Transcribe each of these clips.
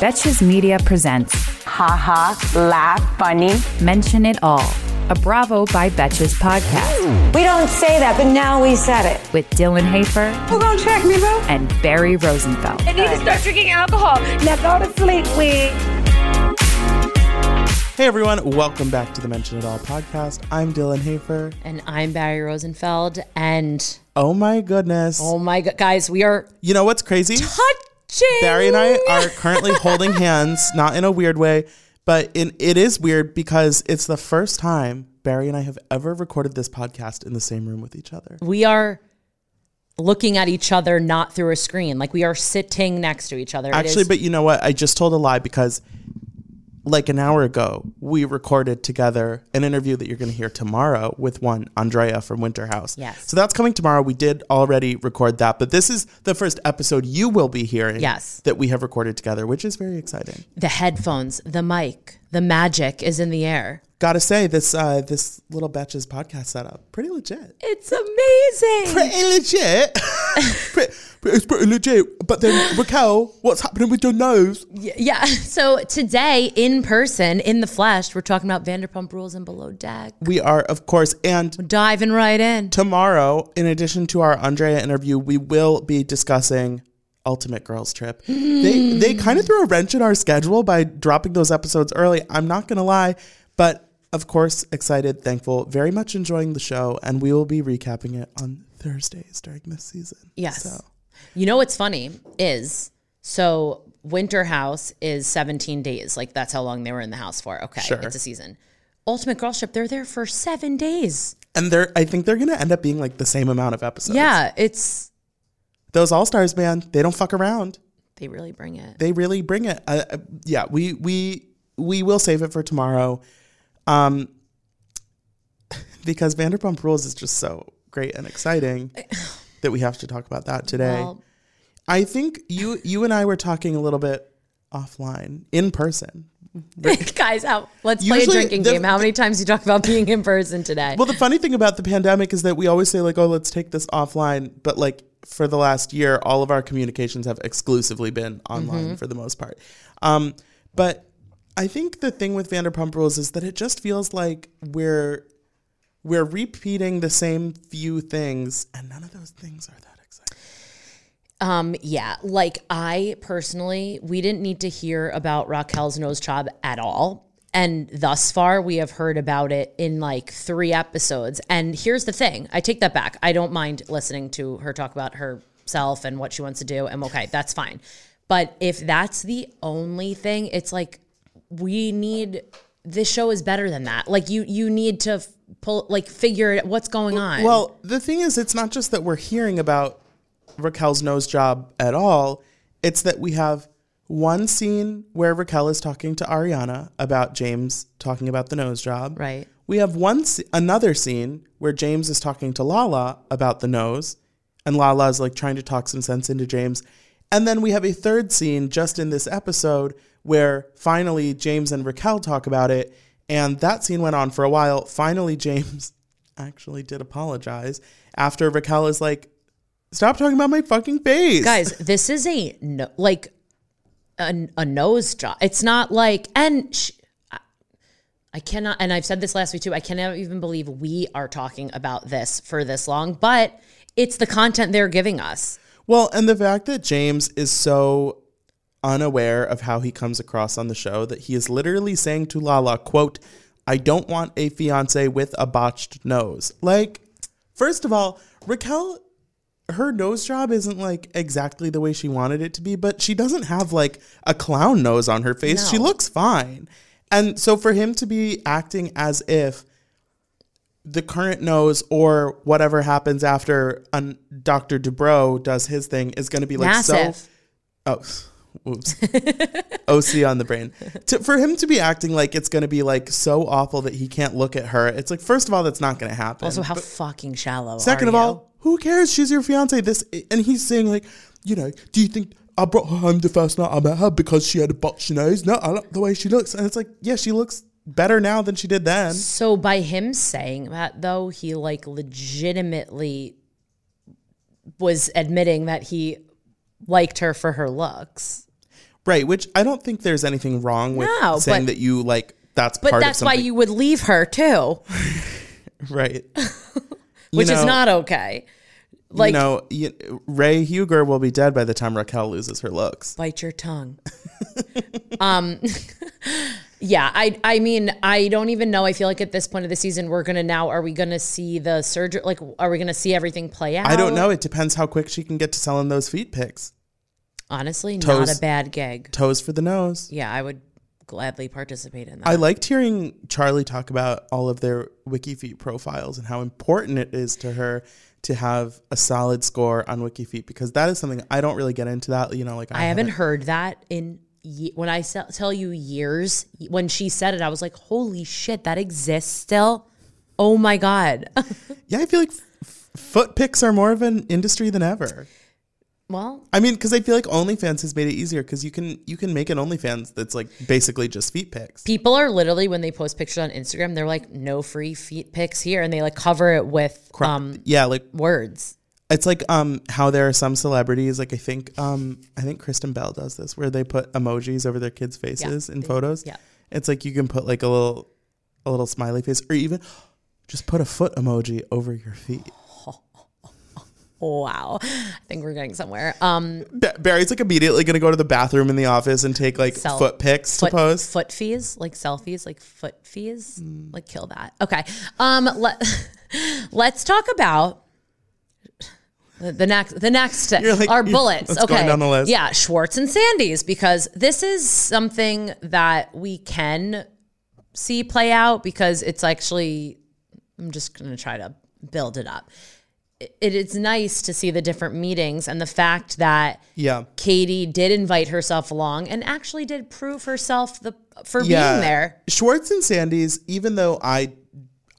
Betches Media presents Ha Ha, laugh, funny. Mention It All, a Bravo by Betches podcast We don't say that, but now we said it. with Dylan Hafer Who gonna check me, bro? and Barry Rosenfeld. I need to start drinking alcohol. Now go to sleep, we. Hey everyone, welcome back to the Mention It All podcast. I'm Dylan Hafer. And I'm Barry Rosenfeld. And Oh my goodness. oh my God, guys, we are You know what's crazy? Touching. Barry and I are currently holding hands, not in a weird way, but in, it is weird because it's the first time Barry and I have ever recorded this podcast in the same room with each other. We are looking at each other not through a screen. Like we are sitting next to each other. Actually, is- but you know what? I just told a lie because like an hour ago, we recorded together an interview that you're going to hear tomorrow with one Andrea from Winter House. Yes. So that's coming tomorrow. We did already record that, but this is the first episode you will be hearing. Yes. That we have recorded together, which is very exciting. the headphones, the mic, the magic is in the air. Gotta say, this uh, this little Betches podcast setup pretty legit. It's amazing. Pretty legit. pretty, it's pretty legit. But then Raquel, what's happening with your nose? yeah. So today, in person, in the flesh, we're talking about Vanderpump Rules and Below Deck. We are, of course, and Diving right in. tomorrow, in addition to our Andrea interview, we will be discussing Ultimate Girls Trip. They hmm. they kind of threw a wrench in our schedule by dropping those episodes early. I'm not gonna lie, but of course, excited, thankful, very much enjoying the show, and we will be recapping it on Thursdays during this season. Yes. So You know what's funny is so Winter House is 17 days. Like that's how long they were in the house for. Okay. Sure. It's a season. Ultimate Girl Trip, they're there for seven days. and they're I think they're gonna end up being like the same amount of episodes. Yeah, it's Those all stars, man, they don't fuck around. they really bring it. they really bring it. Uh, uh, yeah, we we we will save it for tomorrow, um, because Vanderpump Rules is just so great and exciting that we have to talk about that today. Well, I think you you and I were talking a little bit offline in person. guys, how, let's play a drinking the- game. How many times you talk about being in person today? Well, the funny thing about the pandemic is that we always say like, "Oh, let's take this offline," but like for the last year, all of our communications have exclusively been online for the most part. Um, but I think the thing with Vanderpump Rules is that it just feels like we're we're repeating the same few things, and none of those things are that exciting. Um, yeah, like I personally, we didn't need to hear about Raquel's nose job at all. And thus far, we have heard about it in like three episodes. And here's the thing I take that back. I don't mind listening to her talk about herself and what she wants to do. And okay, that's fine. But if that's the only thing, it's like we need this show is better than that. Like you, you need to f- pull, like figure it, what's going on. Well, the thing is, it's not just that we're hearing about Raquel's nose job at all. It's that we have one scene where Raquel is talking to Ariana about James talking about the nose job. Right. We have one another scene where James is talking to Lala about the nose, and Lala is like trying to talk some sense into James. And then we have a third scene just in this episode where finally James and Raquel talk about it, and that scene went on for a while. Finally, James actually did apologize after Raquel is like, "Stop talking about my fucking face, guys this is a no, like a, a nose job it's not like and sh- I- i cannot and i've said this last week too i cannot even believe we are talking about this for this long but it's the content they're giving us Well, and the fact that James is so unaware of how he comes across on the show that he is literally saying to Lala, quote, I don't want a fiance with a botched nose. Like, first of all, Raquel, her nose job isn't like exactly the way she wanted it to be, but she doesn't have like a clown nose on her face. She looks fine. And so for him to be acting as if the current nose or whatever happens after un- Dr. Dubrow does his thing is going to be like so Oh, oops. OC on the brain. To, for him to be acting like it's going to be like so awful that he can't look at her, it's like first of all that's not going to happen. Also, how fucking shallow. Second of you? all, who cares? She's your fiance. This and he's saying like, you know, do you think I brought her home the first night I met her because she had a botched nose? No, I like the way she looks, and it's like, yeah, she looks better now than she did then. So by him saying that though, he like legitimately was admitting that he liked her for her looks. Right, which I don't think there's anything wrong with No, saying but- that you like. That's But that's why you would leave her too, right, Which is not okay. Like you know, you, Ray Huger will be dead by the time Raquel loses her looks. bite your tongue. um yeah, I I mean, I don't even know. I feel like at this point of the season we're going to now are we going to see the surgery like are we going to see everything play out? I don't know. It depends how quick she can get to selling those feet pics. Honestly, Toes. not a bad gig. Toes for the nose. Yeah, I would gladly participate in that. I liked hearing Charlie talk about all of their WikiFeet profiles and how important it is to her to have a solid score on WikiFeet because that is something I don't really get into that. You know, like I haven't heard that in ye- when I se- tell you years. When she said it, I was like, "Holy shit, that exists still!" Oh my god. Yeah, I feel like f- foot pics are more of an industry than ever. Well, I mean, because I feel like OnlyFans has made it easier because you can you can make an OnlyFans that's like basically just feet pics. people are literally when they post pictures on Instagram, they're like, "No free feet pics here," and they like cover it with um yeah, like words. It's like um how there are some celebrities like I think um I think Kristen Bell does this where they put emojis over their kids' faces in photos. yeah. It's like you can put like a little a little smiley face or even just put a foot emoji over your feet. Wow, I think we're getting somewhere. Um, Ba- Barry's like immediately gonna go to the bathroom in the office and take like Self- foot pics foot, to post. foot fees, like selfies, like foot fees, like kill that. Okay. Um, let let's talk about the, the next the next like- our you're- bullets. let's okay, down the list. Yeah, Schwartz and Sandy's because this is something that we can see play out because it's actually I'm just gonna try to build it up. It, is nice to see the different meetings and the fact that Yeah. Katie did invite herself along and actually did prove herself the for Yeah. being there. Schwartz and Sandy's, even though I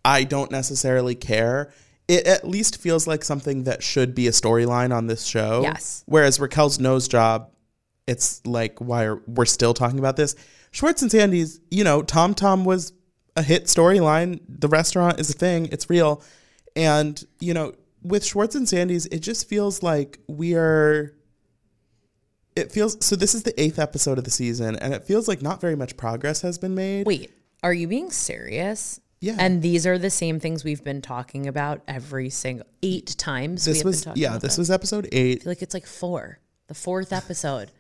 I don't necessarily care, it at least feels like something that should be a storyline on this show. Yes. Whereas Raquel's nose job, it's like why are, we're still talking about this. Schwartz and Sandy's, you know, Tom Tom was a hit storyline. The restaurant is a thing. It's real. And, you know, with Schwartz and Sandy's, it just feels like we are it feels so this is the eighth episode of the season and it feels like not very much progress has been made Wait, are you being serious? Yeah. And these are the same things we've been talking about every single eight times. we this have was been talking yeah this them. was episode I eight feel like it's like four, the fourth episode.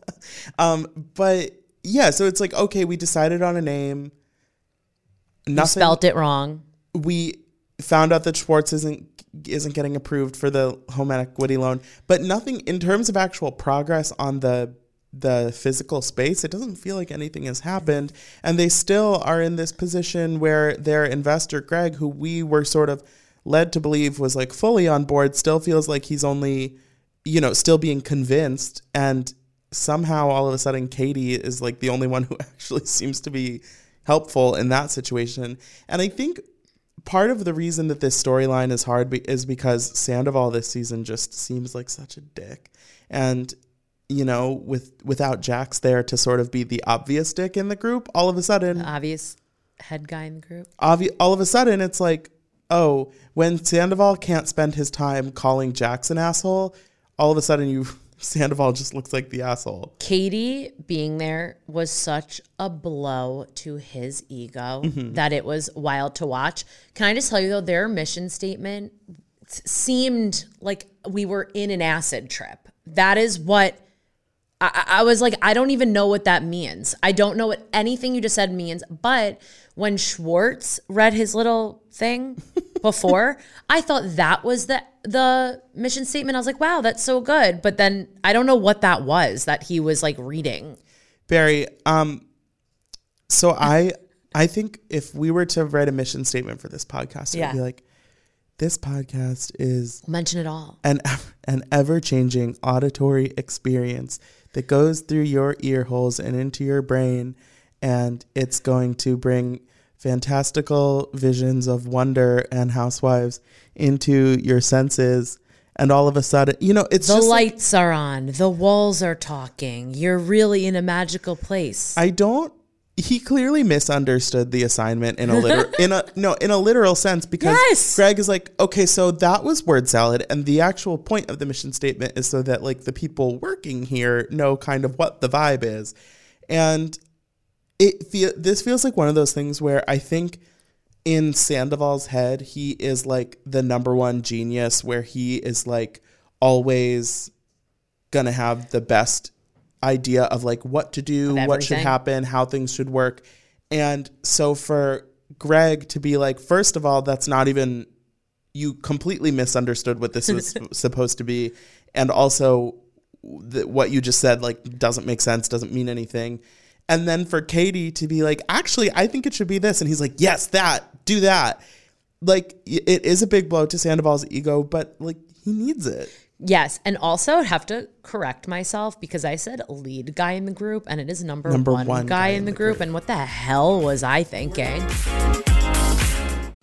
um but yeah so it's like okay we decided on a name you spelt it wrong. we found out that schwartz isn't isn't getting approved for the home equity loan but nothing in terms of actual progress on the the physical space it doesn't feel like anything has happened. And they still are in this position where their investor greg who we were sort of led to believe was like fully on board still feels like he's only you know still being convinced. And somehow all of a sudden katie is like the only one who actually seems to be helpful in that situation. And i think part of the reason that this storyline is hard be- is because Sandoval this season just seems like such a dick, and you know, with without Jax there to sort of be the obvious dick in the group, all of a sudden, Obvious head guy in the group. obvi- all of a sudden, it's like, oh, when Sandoval can't spend his time calling Jax an asshole, all of a sudden you Sandoval just looks like the asshole. Katie being there was such a blow to his ego mm-hmm. that it was wild to watch. Can I just tell you though, their mission statement seemed like we were in an acid trip. That is what I, I was like, I don't even know what that means. I don't know what anything you just said means. But when Schwartz read his little thing before, I thought that was the the mission statement. I was like, wow, that's so good. But then I don't know what that was that he was like reading. Barry, um, so I I think if we were to write a mission statement for this podcast, it Yeah. would be like, this podcast is Mention it all. an an ever changing auditory experience that goes through your ear holes and into your brain, and it's going to bring fantastical visions of wonder and housewives into your senses. And all of a sudden, you know, it's The just like- lights are on. The walls are talking. You're really in a magical place. I don't. He clearly misunderstood the assignment in a literal in a no in a literal sense because Yes! Greg is like, okay, so that was word salad, and the actual point of the mission statement is so that like the people working here know kind of what the vibe is, and it feel this feels like one of those things where I think in Sandoval's head he is like the number one genius, where he is like always gonna have the best idea of like what to do, what should happen, how things should work. And so for Greg to be like, first of all, that's not even you completely misunderstood what this was supposed to be, and also what you just said like doesn't make sense, doesn't mean anything. And then for Katie to be like, actually, I think it should be this, and he's like, yes, that, do that. Like it is a big blow to Sandoval's ego, but like he needs it. Yes. And also, I'd have to correct myself because I said lead guy in the group and it is number, Number one, one guy, in the group. And what the hell was I thinking?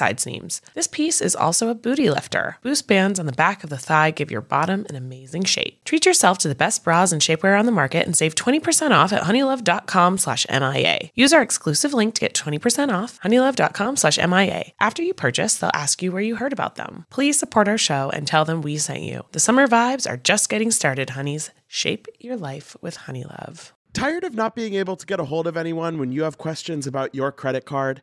side seams. This piece is also a booty lifter. Boost bands on the back of the thigh give your bottom an amazing shape. Treat yourself to the best bras and shapewear on the market and save 20% off at honeylove.com slash MIA. Use our exclusive link to get 20% off, honeylove.com slash MIA. After you purchase, they'll ask you where you heard about them. Please support our show and tell them we sent you. The summer vibes are just getting started, honeys. Shape your life with Honeylove. Tired of not being able to get a hold of anyone when you have questions about your credit card?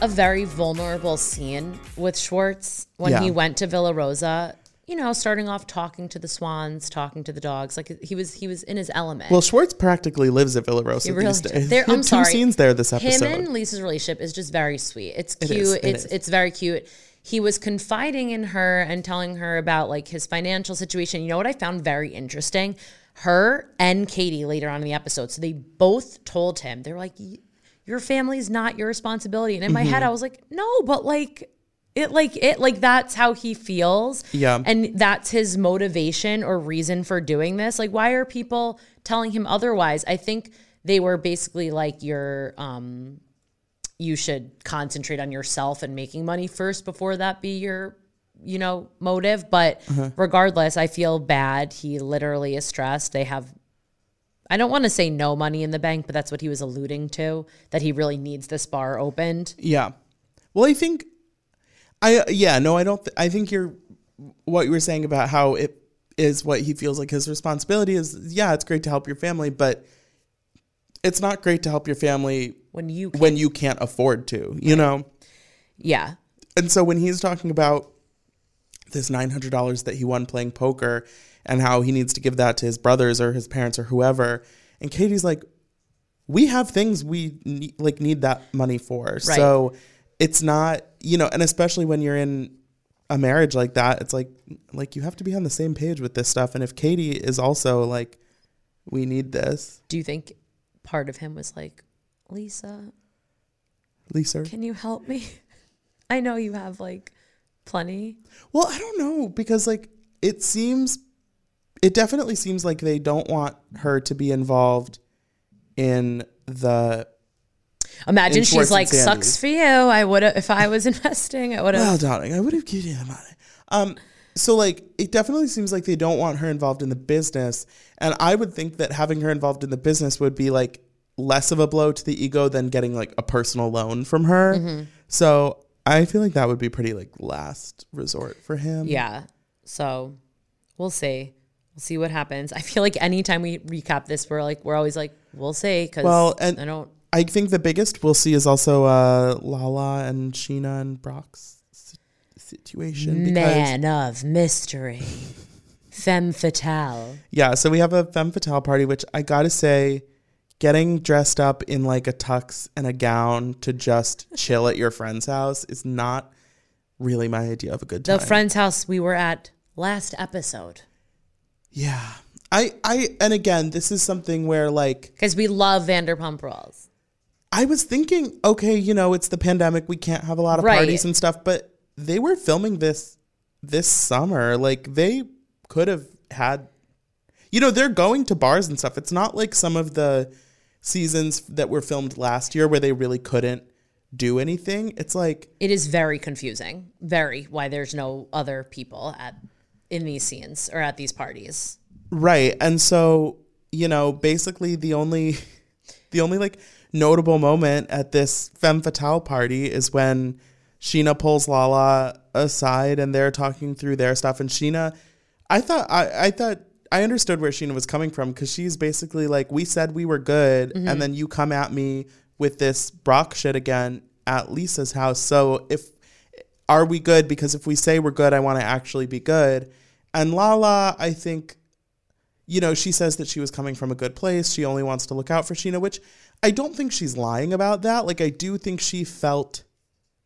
a very vulnerable scene with Schwartz when Yeah. he went to Villa Rosa. You know, starting off talking to the swans, talking to the dogs, like he was he was in his element. Well, Schwartz practically lives at Villa Rosa really these days. There, He I'm two sorry. scenes there this episode. Him and Lisa's relationship is just very sweet. It's cute. is, it it's is. it's very cute. He was confiding in her and telling her about like his financial situation. You know what I found very interesting? Her and Katie later on in the episode. So they both told him they were like, "Y- "Your family's not your responsibility." And in my Mm-hmm. head, I was like, "No, but like." It like it like that's how he feels. Yeah. And that's his motivation or reason for doing this. Like why are people telling him otherwise? I think they were basically like you're um you should concentrate on yourself and making money first before that be your you know motive but regardless i feel bad he literally is stressed they have i don't want to say no money in the bank but that's what he was alluding to that he really needs this bar opened Yeah. Well, I think I yeah, no, I don't th- I think you're what you were saying about how it is what he feels like his responsibility is yeah, it's great to help your family, but it's not great to help your family when you when you can't afford to, you know? yeah And so when he's talking about this $900 that he won playing poker and how he needs to give that to his brothers or his parents or whoever, and Katie's like, we have things we ne- like need that money for. So it's not, you know, and especially when you're in a marriage like that, it's like like you have to be on the same page with this stuff. And if Katie is also like We need this. Do you think part of him was like, Lisa, Lisa. can you help me? I know you have like plenty. Well, I don't know because like it seems it definitely seems like they don't want her to be involved in the Imagine In she's like, sucks for you. I would have, if I was investing, I would have. Well, darling, I would have given you the money. Um, so like it definitely seems like they don't want her involved in the business, and I would think that having her involved in the business would be like less of a blow to the ego than getting like a personal loan from her. Mm-hmm. So I feel like that would be pretty like last resort for him. Yeah. So we'll see. We'll see what happens. I feel like anytime we recap this, we're like, we're always like, we'll see. Cause Well, and- I don't, I think the biggest we'll see is also uh, Lala and Scheana and Brock's si- situation. Because, man of mystery, femme fatale. Yeah, so we have a femme fatale party, which I gotta say, getting dressed up in like a tux and a gown to just chill at your friend's house is not really my idea of a good time. The friend's house we were at last episode. Yeah, I, I, and again, this is something where like Because we love Vanderpump Rules. I was thinking, okay, you know, it's the pandemic, we can't have a lot of Right. parties and stuff, but they were filming this this summer. Like they could have had you know, they're going to bars and stuff. It's not like some of the seasons that were filmed last year where they really couldn't do anything. It's like It is very confusing. Very why there's no other people at in these scenes or at these parties. Right. And so, you know, basically the only the only like notable moment at this femme fatale party is when Scheana pulls Lala aside and they're talking through their stuff and Scheana I thought I, I thought I understood where Scheana was coming from because she's basically like, we said we were good, mm-hmm. and then you come at me with this Brock shit again at Lisa's house. So if are we good? Because if we say we're good, I want to actually be good. And Lala, I think you know, she says that she was coming from a good place. She only wants to look out for Scheana, which I don't think she's lying about that. Like, I do think she felt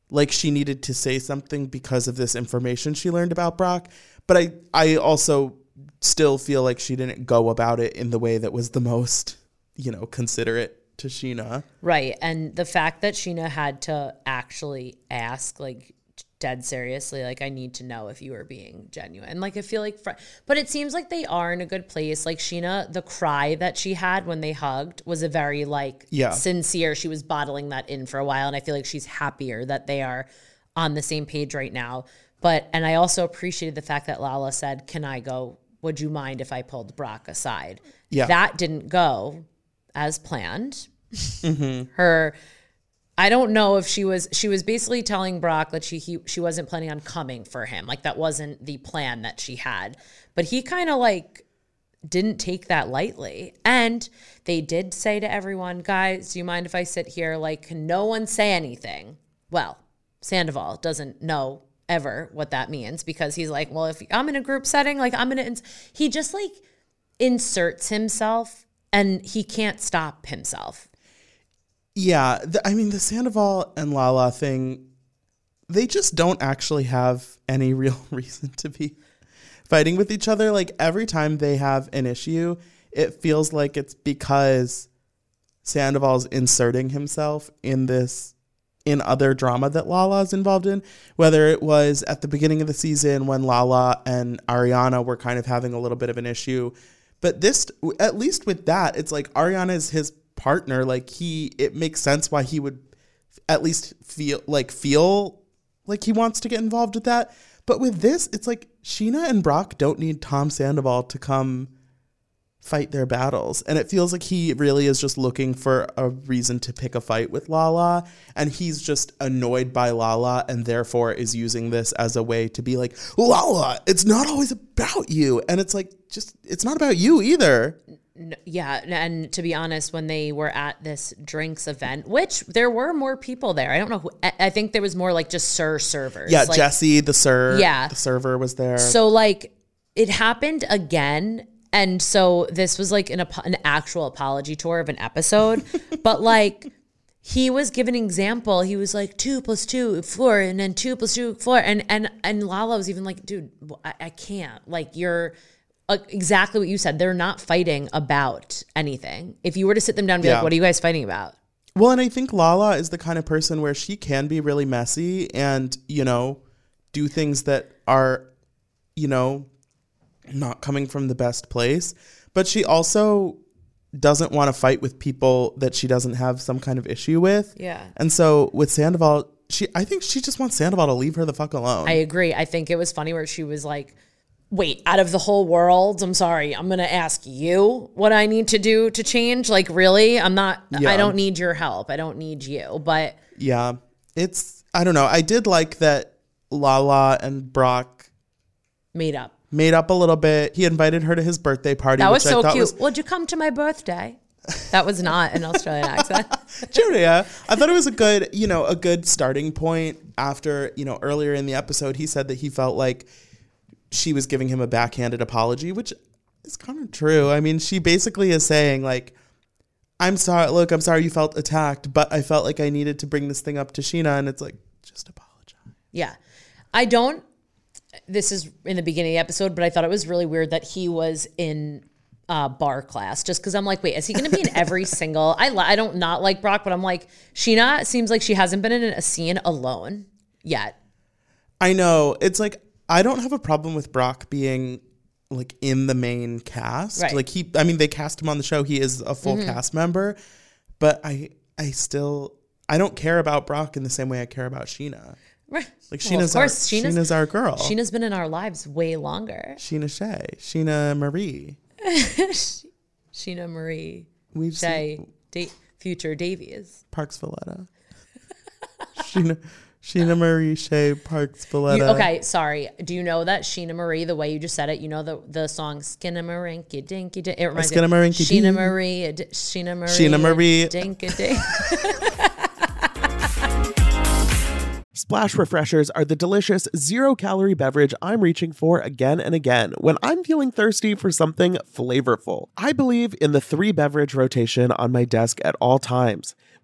like she needed to say something because of this information she learned about Brock. But I, I also still feel like she didn't go about it in the way that was the most, you know, considerate to Scheana. Right. And the fact that Scheana had to actually ask, like, dead seriously, like, I need to know if you are being genuine. Like, I feel like, fr- but it seems like they are in a good place. Like, Scheana, the cry that she had when they hugged was a very, like, Yeah. sincere. She was bottling that in for a while. And I feel like she's happier that they are on the same page right now. But, and I also appreciated the fact that Lala said, Can I go? Would you mind if I pulled Brock aside? Yeah. That didn't go as planned. Mm-hmm. Her, I don't know if she was she was basically telling Brock that she he, she wasn't planning on coming for him. Like that wasn't the plan that she had. But he kind of like didn't take that lightly. And they did say to everyone, guys, do you mind if I sit here? Like, no one say anything? Well, Sandoval doesn't know ever what that means because he's like, well, if I'm in a group setting, like I'm gonna, he just like inserts himself and he can't stop himself. Yeah, the, I mean the Sandoval and Lala thing, they just don't actually have any real reason to be fighting with each other. Like every time they have an issue, it feels like it's because Sandoval's inserting himself in this in other drama that Lala's involved in. Whether it was at the beginning of the season when Lala and Ariana were kind of having a little bit of an issue. But this at least with that, it's like Ariana is his partner. Like he it makes sense why he would at least feel like feel like he wants to get involved with that. But with this, it's like Scheana and Brock don't need Tom Sandoval to come fight their battles. And it feels like he really is just looking for a reason to pick a fight with Lala. And he's just annoyed by Lala and therefore is using this as a way to be like, Lala, it's not always about you. And it's like, just, it's not about you either. Yeah, and to be honest, when they were at this drinks event, which there were more people there, I don't know who. I think there was more like just Sir servers. Yeah, like, Jesse, the sir, Yeah. the server was there. So like it happened again, and so this was like an an actual apology tour of an episode, but like. He was giving an example. He was like two plus two four, and then two plus two four, and and and Lala was even like, dude, I, I can't. Like you're, uh, exactly what you said. They're not fighting about anything. If you were to sit them down and be Yeah. like, what are you guys fighting about? Well, and I think Lala is the kind of person where she can be really messy and, you know, do things that are, you know, not coming from the best place. But she also doesn't want to fight with people that she doesn't have some kind of issue with. Yeah. And so with Sandoval, she I think she just wants Sandoval to leave her the fuck alone. I agree. I think it was funny where she was like, wait, out of the whole world, I'm sorry, I'm going to ask you what I need to do to change. Like, really? I'm not, Yeah. I don't need your help. I don't need you. But yeah. It's I don't know. I did like that Lala and Brock made up. made up a little bit. He invited her to his birthday party. That was which so cute. was- Would you come to my birthday? That was not an Australian accent. Julia. I thought it was a good, you know, a good starting point after, you know, earlier in the episode, he said that he felt like she was giving him a backhanded apology, which is kind of true. I mean, she basically is saying, like, I'm sorry, look, I'm sorry you felt attacked, but I felt like I needed to bring this thing up to Scheana. And it's like, just apologize. Yeah. I don't, this is in the beginning of the episode, but I thought it was really weird that he was in uh, bar class just because I'm like, wait, is he going to be in every single? I, li- I don't not like Brock, but I'm like, Scheana seems like she hasn't been in a scene alone yet. I know. It's like, I don't have a problem with Brock being like in the main cast. Right. Like he I mean they cast him on the show. He is a full mm-hmm. cast member, but I I still I don't care about Brock in the same way I care about Scheana. Right. Like Well, Scheana's of course, our, Scheana's, our girl. Scheana's been in our lives way longer. Scheana Shay, Scheana Marie. Scheana Marie We've Shay, seen da- future Davies. Parks Valletta. Scheana Scheana Marie Shay Parks Valletta. You, okay, sorry. Do you know that Scheana Marie, the way you just said it, you know the the song Skinnamarink Dinky Dink? It reminds me of Skinnamarink-a-dink. Scheana Marie, uh, a di- Scheana Marie, Scheana Marie. Dink Dink. Splash Refreshers are the delicious zero calorie beverage I'm reaching for again and again when I'm feeling thirsty for something flavorful. I believe in the three beverage rotation on my desk at all times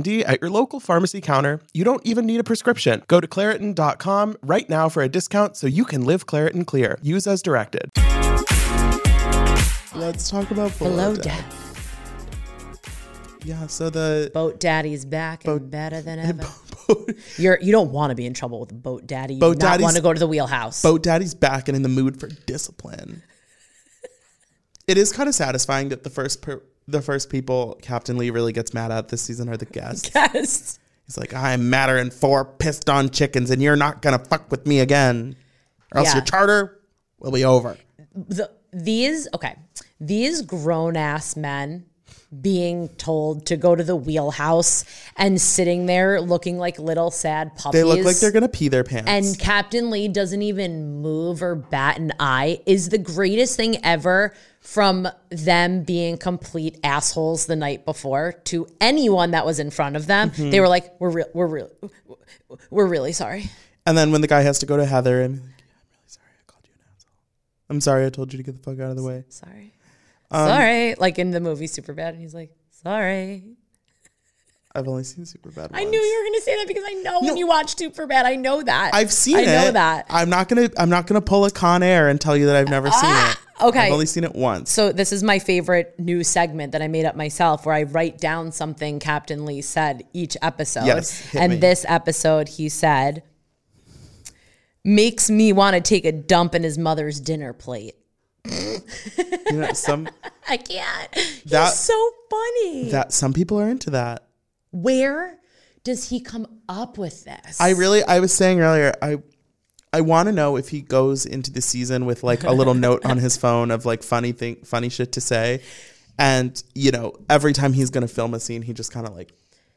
D at your local pharmacy counter. You don't even need a prescription. Go to Claritin.com right now for a discount so you can live Claritin Clear. Use as directed. Let's talk about Below Below deck. Yeah, so the Boat Daddy's back and better than ever. You're you don't want to be in trouble with boat daddy. You Boat do not want to go to the wheelhouse. Boat Daddy's back and in the mood for discipline. it is kind of satisfying that the first per- the first people Captain Lee really gets mad at this season are the guests. Guests. He's like, I'm madder than four pissed on chickens, and you're not gonna fuck with me again, or else Yeah. your charter will be over. the, these okay these grown ass men being told to go to the wheelhouse and sitting there looking like little sad puppies They look like they're gonna pee their pants. and Captain Lee doesn't even move or bat an eye is the greatest thing ever from them being complete assholes the night before to anyone that was in front of them. Mm-hmm. They were like, "We're real, we're real, we're really sorry." And then when the guy has to go to Heather and I'm really sorry I called you an asshole. I'm sorry I told you to get the fuck out of the way. Sorry, Um, sorry. Like in the movie Superbad, and he's like, "Sorry." I've only seen Superbad. I knew you were going to say that because I know when you watch Superbad, I know that. I've seen I it. I know that. I'm not gonna I'm not gonna pull a Con Air and tell you that I've never seen it. Ah, okay. I've only seen it once. So this is my favorite new segment that I made up myself, where I write down something Captain Lee said each episode. Yes, and me. this episode, he said, "Makes me want to take a dump in his mother's dinner plate." You know, some I can't. He's so funny. that some people are into that. Where does he come up with this? I really I was saying earlier, I I want to know if he goes into the season with like a little note on his phone of like funny thing funny shit to say. And, you know, every time he's gonna film a scene, he just kind of like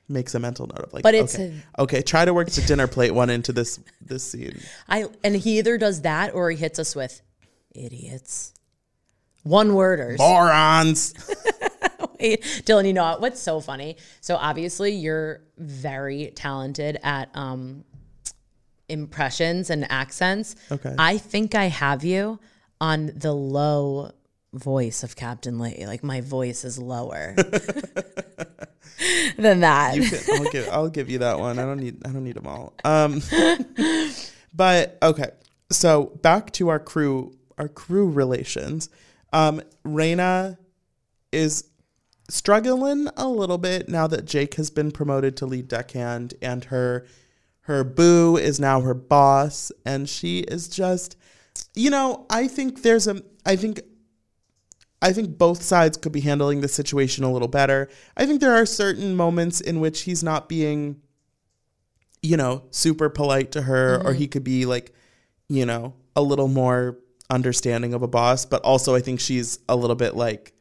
makes a mental note of like But it's okay, okay, try to work the dinner plate one into this this scene. I and he either does that or he hits us with idiots. One worders. Morons. Wait, Dylan, you know what? what's so funny? So obviously you're very talented at um impressions and accents. Okay. I think I have you on the low voice of Captain Lee. Like my voice is lower than that. Can- I'll give I'll give you that one. I don't need I don't need them all. Um, but okay, so back to our crew our crew relations. Um, Rayna is struggling a little bit now that Jake has been promoted to lead deckhand, and her her boo is now her boss, and she is just, you know, I think there's a I think I think both sides could be handling the situation a little better. I think there are certain moments in which he's not being, you know, super polite to her, or he could be like, you know, a little more understanding of a boss. But also, I think she's a little bit like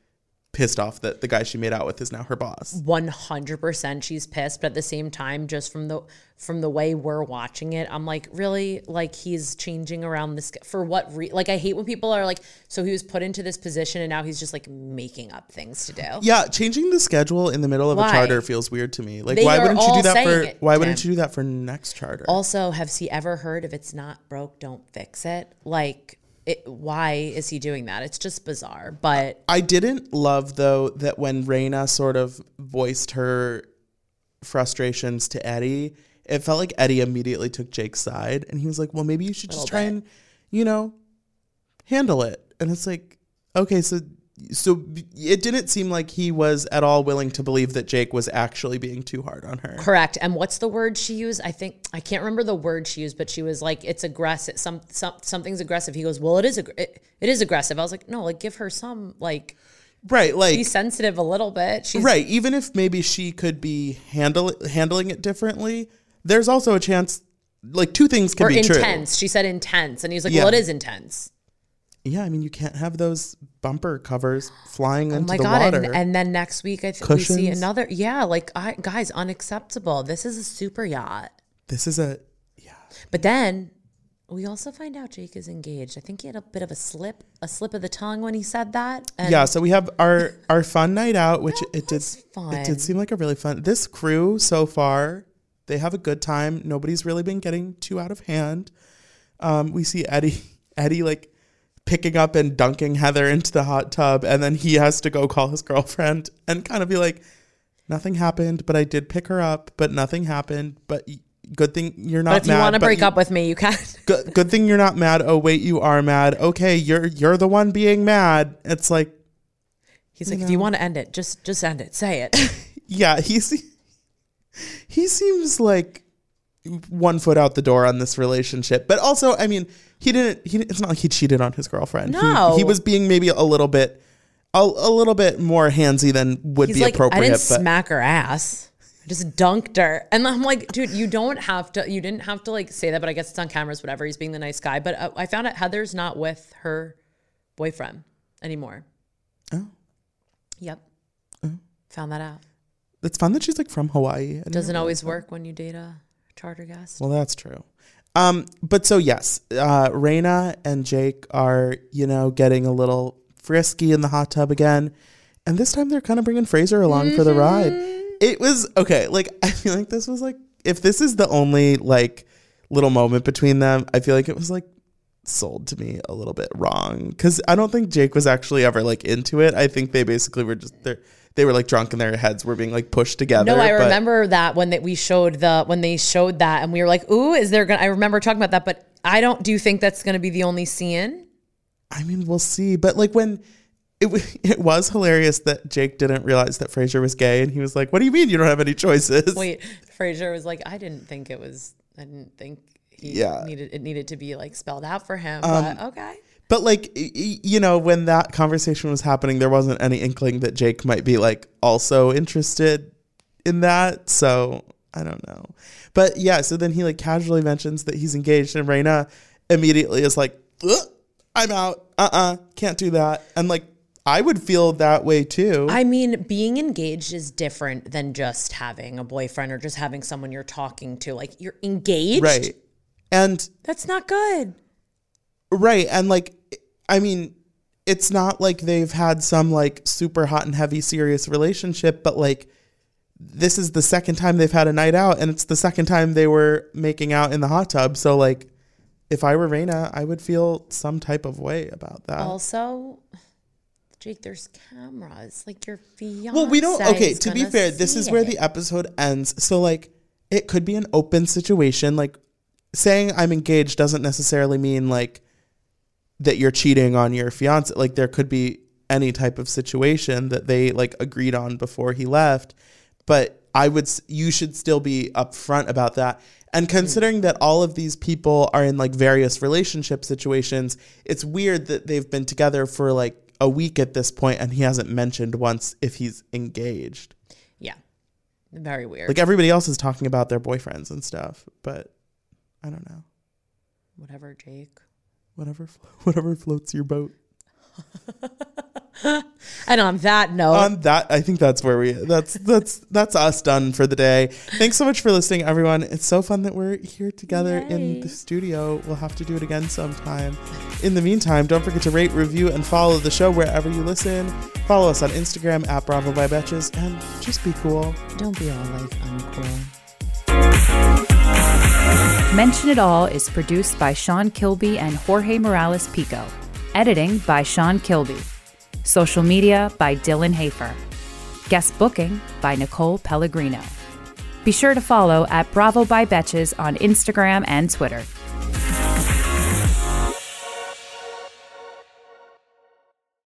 pissed off that the guy she made out with is now her boss. 100% she's pissed but at the same time just from the from the way we're watching it i'm like really like he's changing around this for what re- like i hate when people are like so he was put into this position and now he's just like making up things to do Yeah, changing the schedule in the middle of Why? a charter feels weird to me. Like, They why wouldn't you do that for? it, Why wouldn't you do that for next charter? also has he ever heard if it's not broke don't fix it like it, why is he doing that it's just bizarre but I didn't love though that when Rayna sort of voiced her frustrations to Eddie, it felt like Eddie immediately took Jake's side and he was like, "Well, maybe you should just try and, you know, handle it." And it's like, "Okay, so so it didn't seem like he was at all willing to believe that Jake was actually being too hard on her." Correct. And what's the word she used? I think I can't remember the word she used, but she was like, "It's aggressive. Some, some something's aggressive." He goes, "Well, it is. Ag- it, it is aggressive." I was like, "No, like give her some like Right, like be sensitive a little bit." She's right, even if maybe she could be handle handling it differently, there's also a chance like two things can or be true. intense. She said intense, and he's like, Yeah. "Well, it is intense." Yeah, I mean, you can't have those bumper covers flying Oh into my the god! water. And, and then next week, I think we see Cushions. another. Yeah, like I, guys, unacceptable. This is a super yacht. this is a yeah. But then we also find out Jake is engaged. I think he had a bit of a slip, a slip of the tongue when he said that. And yeah. So we have our our fun night out, which it did was fun. it did seem like a really fun. This crew so far, they have a good time. Nobody's really been getting too out of hand. Um, we see Eddie Eddie like picking up and dunking Heather into the hot tub, and then he has to go call his girlfriend and kind of be like, "Nothing happened, but I did pick her up, but nothing happened, but." Good thing you're not mad But if you want to break you- up with me, you can. good, good thing you're not mad. Oh wait, you are mad. Okay, you're you're the one being mad. It's like, He's like, if you want to end it, just just end it. Say it. yeah, he's he seems like one foot out the door on this relationship. But also, I mean, he didn't. He it's not like he cheated on his girlfriend. He- No. he, was being maybe a little bit, a, a little bit more handsy than would He's be like, appropriate. I didn't but smack her ass. I just dunked her. And I'm like, dude, you don't have to, you didn't have to like say that, but I guess it's on cameras, whatever. He's being the nice guy. But uh, I found out Heather's not with her boyfriend anymore. Oh. Yep. Found that out. it's fun that she's like from Hawaii. Doesn't always work when you date a charter guest. Well, that's true. Um, but so yes, uh, Rayna and Jake are you know getting a little frisky in the hot tub again, and this time they're kind of bringing Fraser along for the ride. It was okay. Like I feel like this was like if this is the only like little moment between them, I feel like it was like sold to me a little bit wrong because I don't think Jake was actually ever like into it. I think they basically were just they they were like drunk and their heads were being like pushed together. No, I but- remember that when that we showed the when they showed that and we were like, "Ooh, is there gonna?" I remember talking about that, but I don't. Do you think that's gonna be the only scene? I mean, we'll see. But like when it it was hilarious that Jake didn't realize that Fraser was gay, and he was like, "What do you mean you don't have any choices?" Wait, Fraser was like, "I didn't think it was. I didn't think he Yeah. Um, needed it needed to be like spelled out for him." but okay, But like you know, when that conversation was happening, there wasn't any inkling that Jake might be like also interested in that. So I don't know. But yeah, so then he like casually mentions that he's engaged, and Rayna immediately is like, "I'm out. Uh uh-uh, uh, can not do that." And like I would feel that way too. I mean, being engaged is different than just having a boyfriend or just having someone you're talking to. Like you're engaged, right. And That's not good. Right. And like, I mean, it's not like they've had some like super hot and heavy serious relationship, but like, this is the second time they've had a night out and it's the second time they were making out in the hot tub. So, like, if I were Rayna, I would feel some type of way about that. Also, Jake, there's cameras. Like your fiance. well, we don't. Okay, to be fair, this is where it. the episode ends. So, like, it could be an open situation. Like, saying I'm engaged doesn't necessarily mean like that you're cheating on your fiance. Like, there could be any type of situation that they like agreed on before he left. But I would, you should still be upfront about that. And hmm. considering that all of these people are in like various relationship situations, it's weird that they've been together for like a week at this point and he hasn't mentioned once if he's engaged. Yeah, very weird. Like everybody else is talking about their boyfriends and stuff, but I don't know. Whatever, Jake. Whatever, flo- whatever floats your boat. And on that note, On that, I think that's where we. That's that's that's us done for the day. Thanks so much for listening, everyone. It's so fun that we're here together in the studio. We'll have to do it again sometime. In the meantime, don't forget to rate, review, and follow the show wherever you listen. Follow us on Instagram at Bravo by Betches, and just be cool. don't be all like uncool. Mention It All is produced by Sean Kilby and Jorge Morales Pico. Editing by Sean Kilby. Social media by Dylan Hafer. Guest booking by Nicole Pellegrino. Be sure to follow at Bravo by Betches on Instagram and Twitter.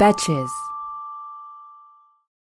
Betches.